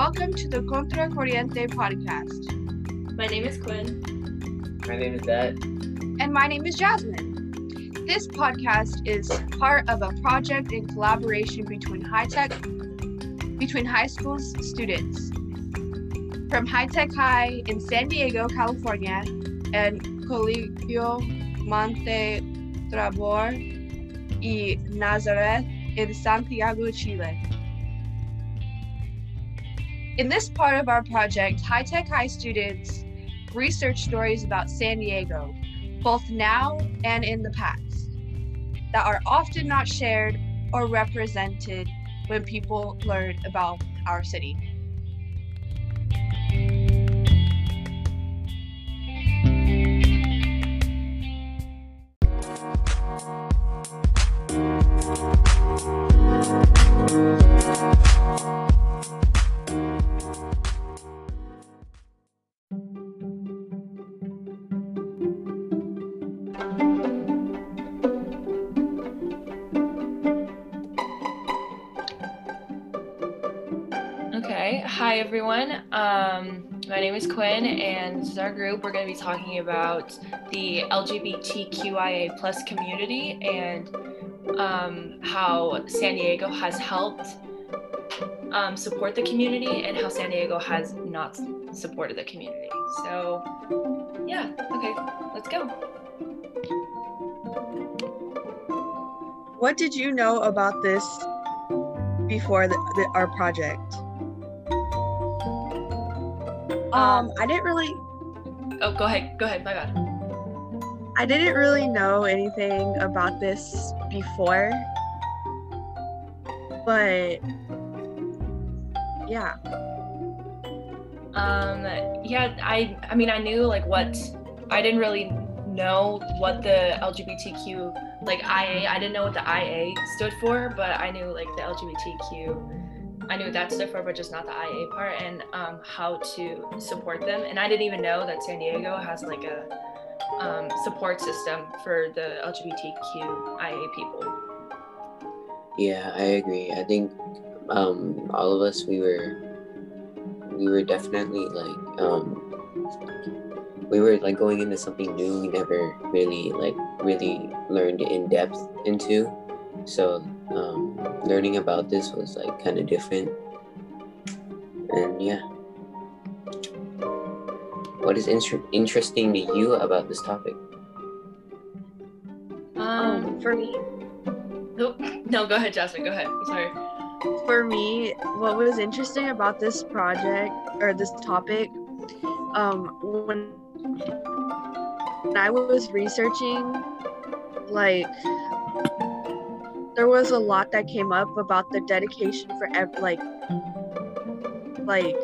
Welcome to the Contracorriente podcast. My name is Quinn. My name is Dat. And my name is Jasmine. This podcast is part of a project in collaboration between high tech between high school students from High Tech High in San Diego, California, and Colegio Monte Tabor y Nazareth in Santiago, Chile. In this part of our project, High Tech High students research stories about San Diego, both now and in the past, that are often not shared or represented when people learn about our city. Okay. Hi, everyone. Um, my name is Quinn, and this is our group. We're going to be talking about the LGBTQIA plus community and um, how San Diego has helped um, support the community and how San Diego has not supported the community. So, yeah. Okay. Let's go. What did you know about this before the, the, our project? Um, I didn't really Oh, go ahead. Go ahead. My bad. I didn't really know anything about this before. But yeah. Um, yeah, I I mean I knew like what I didn't really know what the LGBTQ like IA I didn't know what the IA stood for, but I knew like the LGBTQ I knew that stood for, but just not the IA part and um, how to support them. And I didn't even know that San Diego has like a um, support system for the LGBTQIA people. Yeah, I agree. I think um, all of us we were we were definitely like um, we were like going into something new. We never really like really learned in depth into. So um, learning about this was like kind of different. And yeah. What is inter- interesting to you about this topic? Um, Um, for me, no, no, go ahead, Jasmine. Go ahead. I'm sorry. for me, what was interesting about this project or this topic, um, when, when I was researching, like, there was a lot that came up about the dedication for ev- like, like,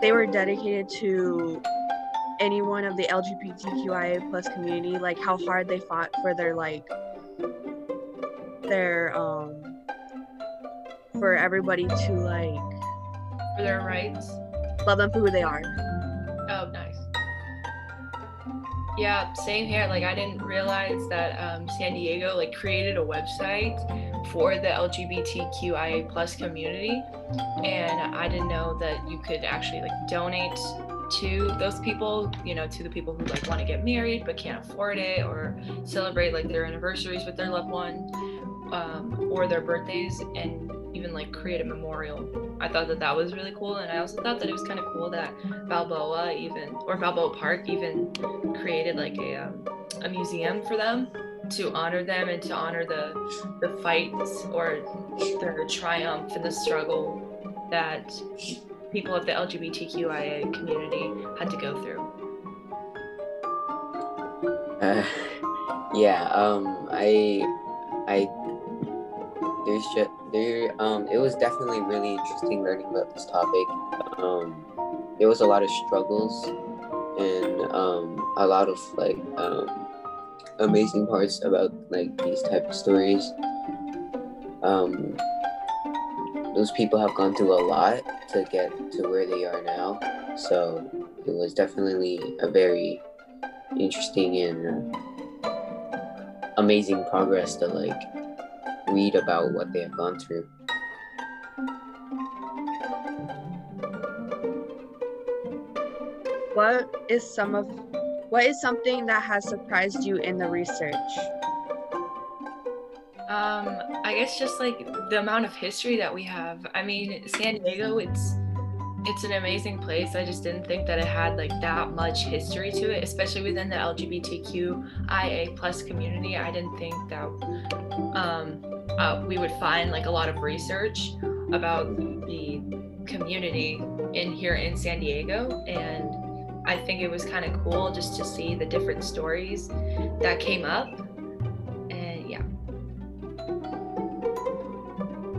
they were dedicated to anyone of the LGBTQIA plus community, like how hard they fought for their like their um for everybody to like For their rights. love them for who they are. Oh, nice. Yeah, same here. Like, I didn't realize that um, San Diego like created a website for the LGBTQIA plus community, and I didn't know that you could actually like donate to those people. You know, to the people who like want to get married but can't afford it, or celebrate like their anniversaries with their loved one, um, or their birthdays, and even like create a memorial. I thought that that was really cool, and I also thought that it was kind of cool that Balboa even or Balboa Park even created like a um, a museum for them to honor them and to honor the the fights or the triumph and the struggle that people of the LGBTQIA community had to go through. Uh, yeah, um, I, I, there's just there, um, it was definitely really interesting learning about this topic. Um, there was a lot of struggles and um, a lot of like um, amazing parts about like these type of stories. Um, those people have gone through a lot to get to where they are now, so it was definitely a very interesting and amazing progress to like read about what they have gone through. What is some of what is something that has surprised you in the research? Um, I guess just like the amount of history that we have. I mean, San Diego, it's it's an amazing place. I just didn't think that it had like that much history to it, especially within the LGBTQIA plus community. I didn't think that um, uh, we would find like a lot of research about the community in here in San Diego, and I think it was kind of cool just to see the different stories that came up. And yeah.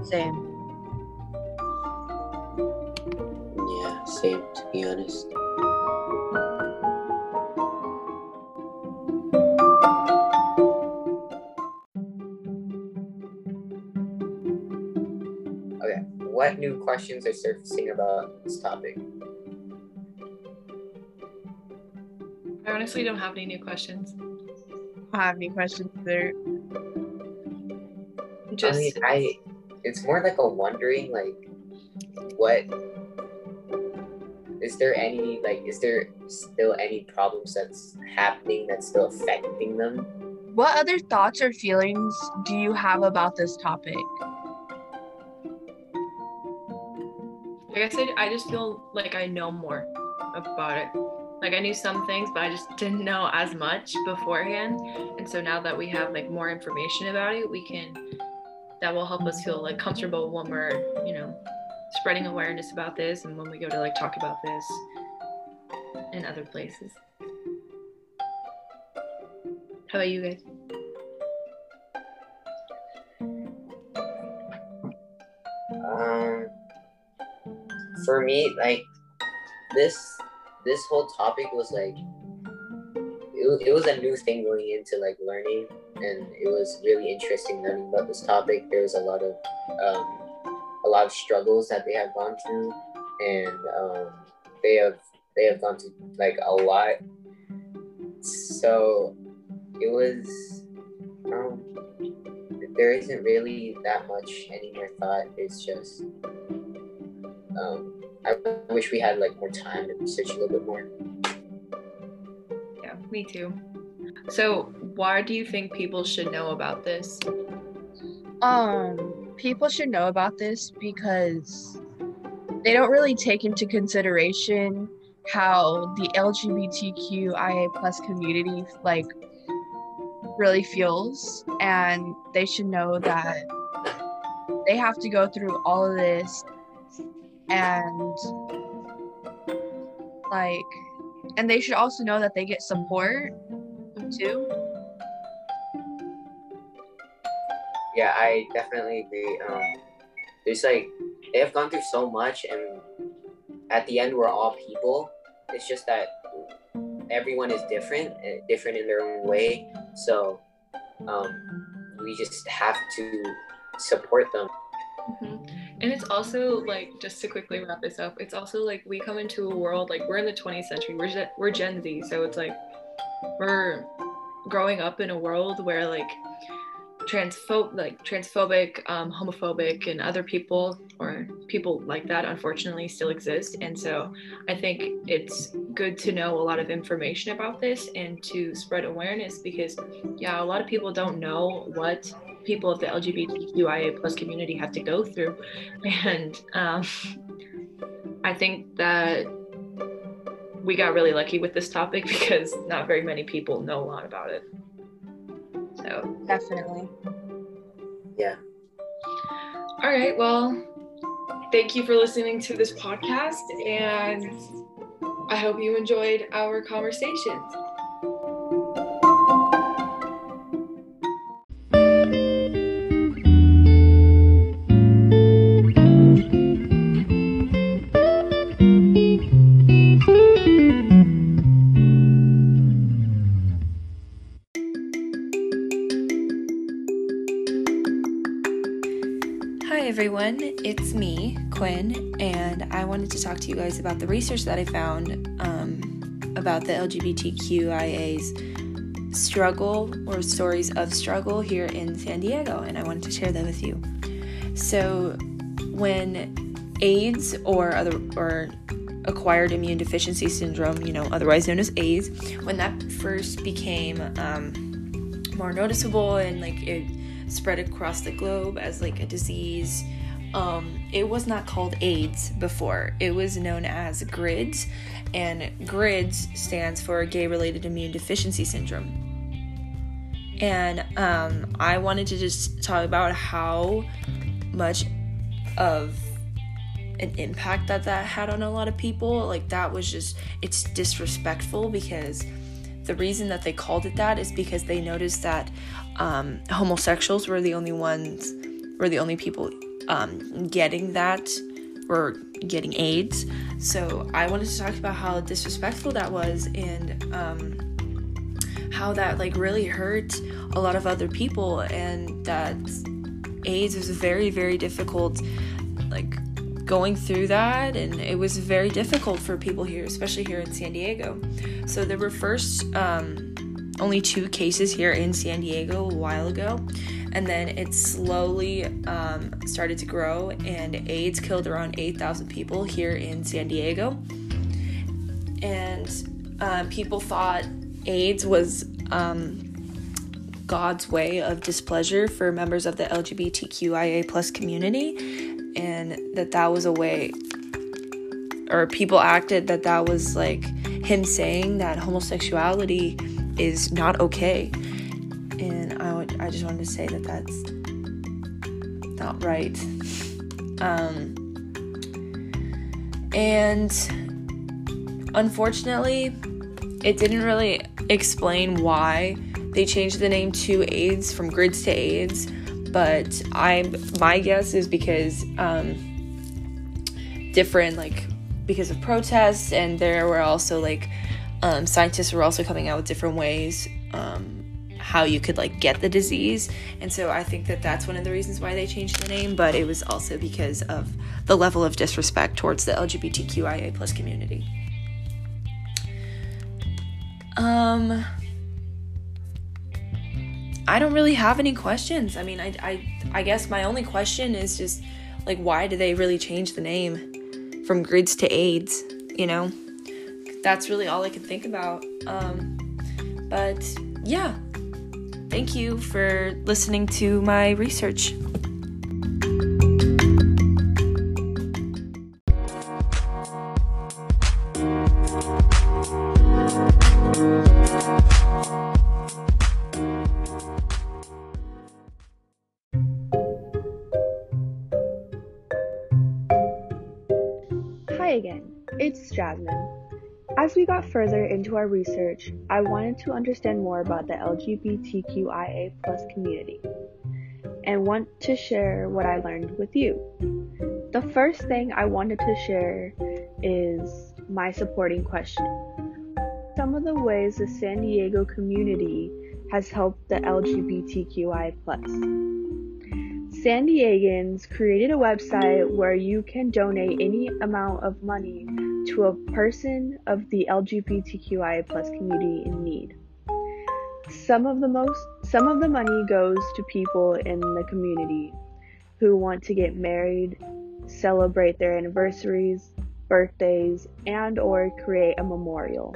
Same. Same to be honest. Okay, what new questions are surfacing about this topic? I honestly don't have any new questions. I have any questions there? Just I mean, I it's more like a wondering, like, what is there any like is there still any problems that's happening that's still affecting them? What other thoughts or feelings do you have about this topic? like I guess I, I just feel like I know more about it. Like I knew some things, but I just didn't know as much beforehand. And so now that we have like more information about it, we can that will help us feel like comfortable when we're, you know, spreading awareness about this and when we go to like talk about this in other places. How about you guys? Um, for me, like this this whole topic was like it, it was a new thing going into like learning, and it was really interesting learning about this topic. There was a lot of um, a lot of struggles that they have gone through, and um, they have they have gone through like a lot. So it was um, there isn't really that much any more thought. It's just um, I wish we had like more time to research a little bit more. Yeah, me too. So, why do you think people should know about this? Um, people should know about this because they don't really take into consideration how the LGBTQIA plus community like really feels, and they should know that they have to go through all of this and like and they should also know that they get support too Yeah, I definitely agree. Um, there's like they have gone through so much, and at the end, we're all people. It's just that everyone is different, uh, different in their own way. So um, we just have to support them. Mhm. And it's also like just to quickly wrap this up. It's also like we come into a world like we're in the 20th century. We're we're Gen Z, so it's like we're growing up in a world where like transphobe like transphobic, um, homophobic, and other people or people like that unfortunately still exist. And so I think it's good to know a lot of information about this and to spread awareness because yeah, a lot of people don't know what people of the LGBTQIA plus community have to go through and um, I think that we got really lucky with this topic because not very many people know a lot about it. So, definitely Yeah. all right, well, thank you for listening to this podcast, and I hope you enjoyed our conversations. Wanted to talk to you guys about the research that I found um, about the LGBTQIA's struggle or stories of struggle here in San Diego, and I wanted to share that with you. So, when AIDS or other or acquired immune deficiency syndrome, you know, otherwise known as AIDS, when that first became um, more noticeable and like it spread across the globe as like a disease, um, it was not called AIDS before. It was known as GRIDS, and GRIDS stands for Gay Related Immune Deficiency Syndrome. And um, I wanted to just talk about how much of an impact that that had on a lot of people. Like, that was just, it's disrespectful because the reason that they called it that is because they noticed that um, homosexuals were the only ones, were the only people um, getting that or getting AIDS. So I wanted to talk about how disrespectful that was and um, how that like really hurt a lot of other people and that AIDS was very very difficult like going through that and it was very difficult for people here especially here in san diego so there were first um, only two cases here in san diego a while ago and then it slowly um, started to grow and aids killed around 8000 people here in san diego. And uh, people thought aids was um, god's way of displeasure for members of the lgbtqia plus community and that that was a way or people acted that that was like him saying that homosexuality is not okay and i would i just wanted to say that that's not right. Um and unfortunately it didn't really explain why they changed the name to aids from grids to aids. But I'm my guess is because um, different like because of protests and there were also like um, scientists were also coming out with different ways um, how you could like get the disease and so i think that that's one of the reasons why they changed the name but it was also because of the level of disrespect towards the lgbtqia plus community um I don't really have any questions. I mean, I, I, I guess my only question is just like, why did they really change the name from grids to AIDS? You know, that's really all I can think about. Um, but yeah, thank you for listening to my research. Hi again, it's Jasmine. As we got further into our research, I wanted to understand more about the LGBTQIA community and want to share what I learned with you. The first thing I wanted to share is my supporting question. Some of the ways the San Diego community has helped the LGBTQI San Diegans created a website where you can donate any amount of money to a person of the LGBTQIA plus community in need. Some of the most some of the money goes to people in the community who want to get married, celebrate their anniversaries, birthdays, and or create a memorial.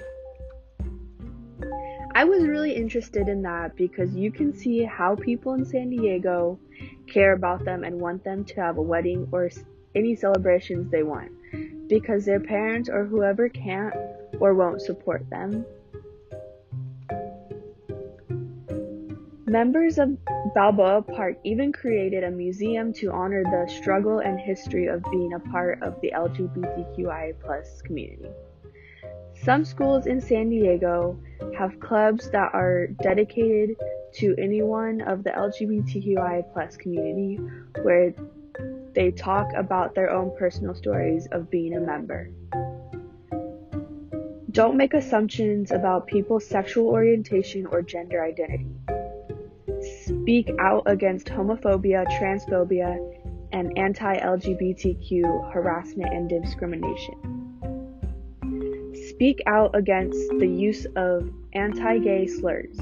I was really interested in that because you can see how people in San Diego care about them and want them to have a wedding or any celebrations they want because their parents or whoever can't or won't support them. Members of Balboa Park even created a museum to honor the struggle and history of being a part of the LGBTQIA community. Some schools in San Diego have clubs that are dedicated to anyone of the LGBTQIA community where they talk about their own personal stories of being a member. Don't make assumptions about people's sexual orientation or gender identity. Speak out against homophobia, transphobia, and anti LGBTQ harassment and discrimination. Speak out against the use of anti gay slurs.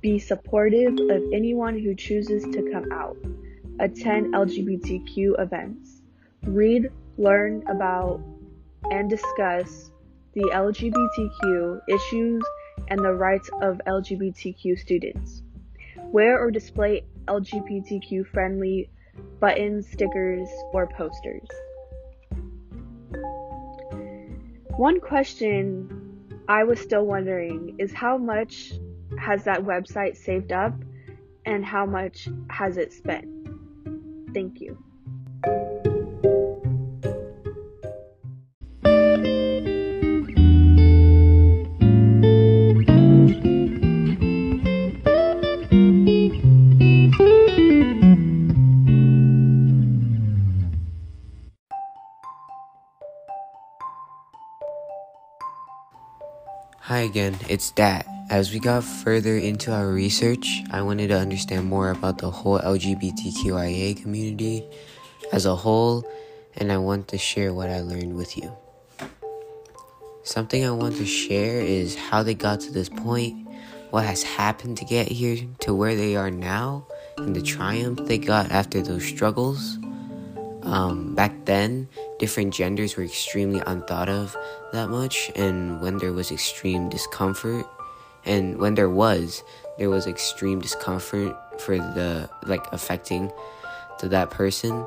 Be supportive of anyone who chooses to come out attend LGBTQ events, read, learn about and discuss the LGBTQ issues and the rights of LGBTQ students. Wear or display LGBTQ friendly buttons, stickers, or posters. One question I was still wondering is how much has that website saved up and how much has it spent? Thank you. Hi again, it's Dat. As we got further into our research, I wanted to understand more about the whole LGBTQIA community as a whole, and I want to share what I learned with you. Something I want to share is how they got to this point, what has happened to get here to where they are now, and the triumph they got after those struggles. Um, back then, different genders were extremely unthought of that much, and when there was extreme discomfort, and when there was, there was extreme discomfort for the like affecting to that person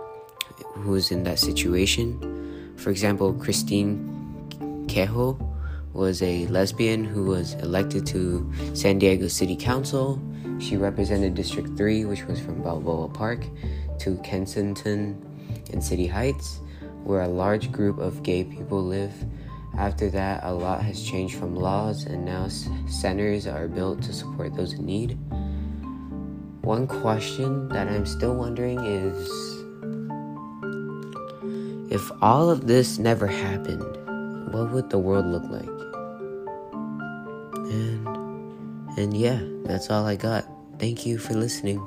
who was in that situation. For example, Christine Kehoe was a lesbian who was elected to San Diego City Council. She represented District 3, which was from Balboa Park to Kensington and City Heights, where a large group of gay people live. After that, a lot has changed from laws, and now centers are built to support those in need. One question that I'm still wondering is if all of this never happened, what would the world look like? And and yeah, that's all I got. Thank you for listening.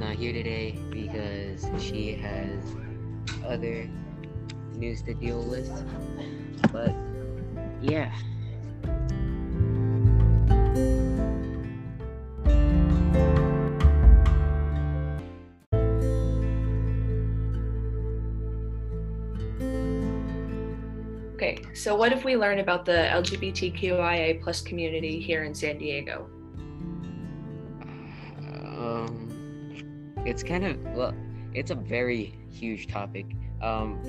Not here today because she has other news to deal with. But yeah. Okay, so what have we learned about the LGBTQIA plus community here in San Diego? It's kind of well, it's a very huge topic. Um,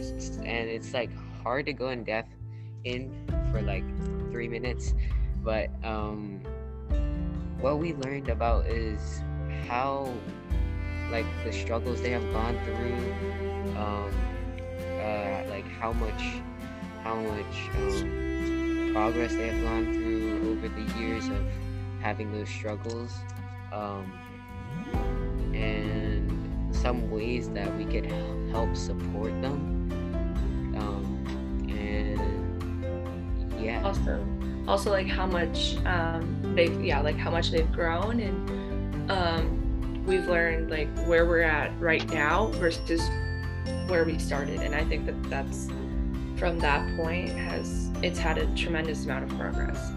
and it's like hard to go in depth in for like three minutes, but um, what we learned about is how like the struggles they have gone through, um, uh, like how much, how much um, progress they have gone through over the years of having those struggles, um, and some ways that we could help support them. Um, and yeah, Also, also like how much um, they've yeah like how much they've grown and um, we've learned like where we're at right now versus where we started, and I think that that's from that point has it's had a tremendous amount of progress.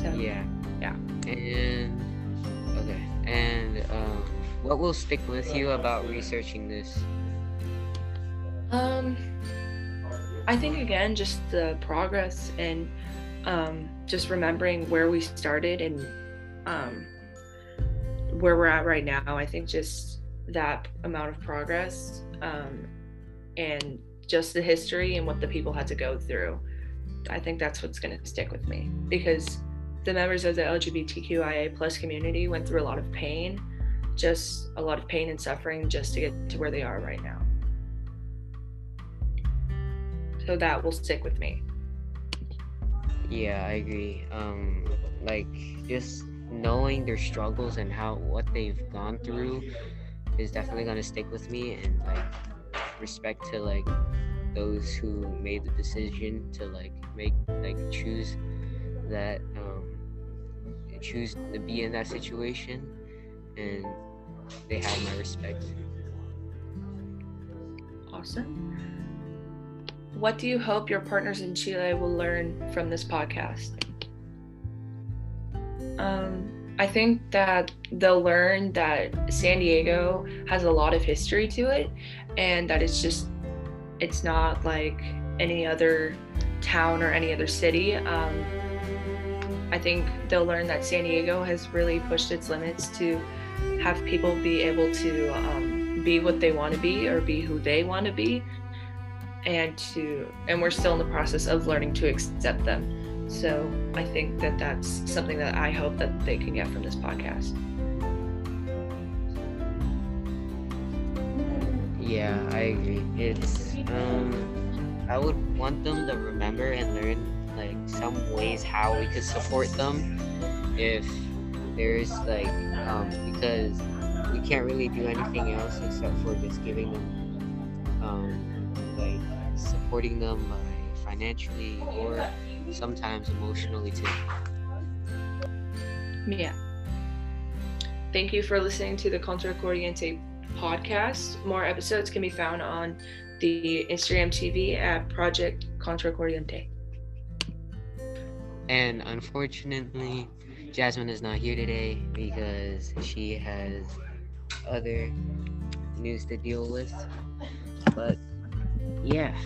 So yeah, Yeah. And okay, and um, what will stick with you about researching this? Um, I think again, just the progress and um, just remembering where we started and um, where we're at right now. I think just that amount of progress um, and just the history and what the people had to go through. I think that's what's going to stick with me because the members of the LGBTQIA plus community went through a lot of pain, just a lot of pain and suffering just to get to where they are right now. So that will stick with me. Yeah, I agree. Um, like just knowing their struggles and how what they've gone through is definitely gonna stick with me, and like respect to like those who made the decision to like make like choose that um choose to be in that situation, and they have my respect. Awesome. What do you hope your partners in Chile will learn from this podcast? Um, I think that they'll learn that San Diego has a lot of history to it and that it's just, it's not like any other town or any other city. Um, I think they'll learn that San Diego has really pushed its limits to have people be able to um, be what they want to be or be who they want to be and to and we're still in the process of learning to accept them so I think that that's something that I hope that they can get from this podcast. Yeah, I agree. It's um, I would want them to remember and learn like some ways how we could support them if there's like um because we can't really do anything else except for just giving them um like supporting them financially or sometimes emotionally too. Yeah. Thank you for listening to the Contracorriente podcast. More episodes can be found on the Instagram TV at Project Contracorriente. And unfortunately, Jasmine is not here today because she has other news to deal with. But yeah.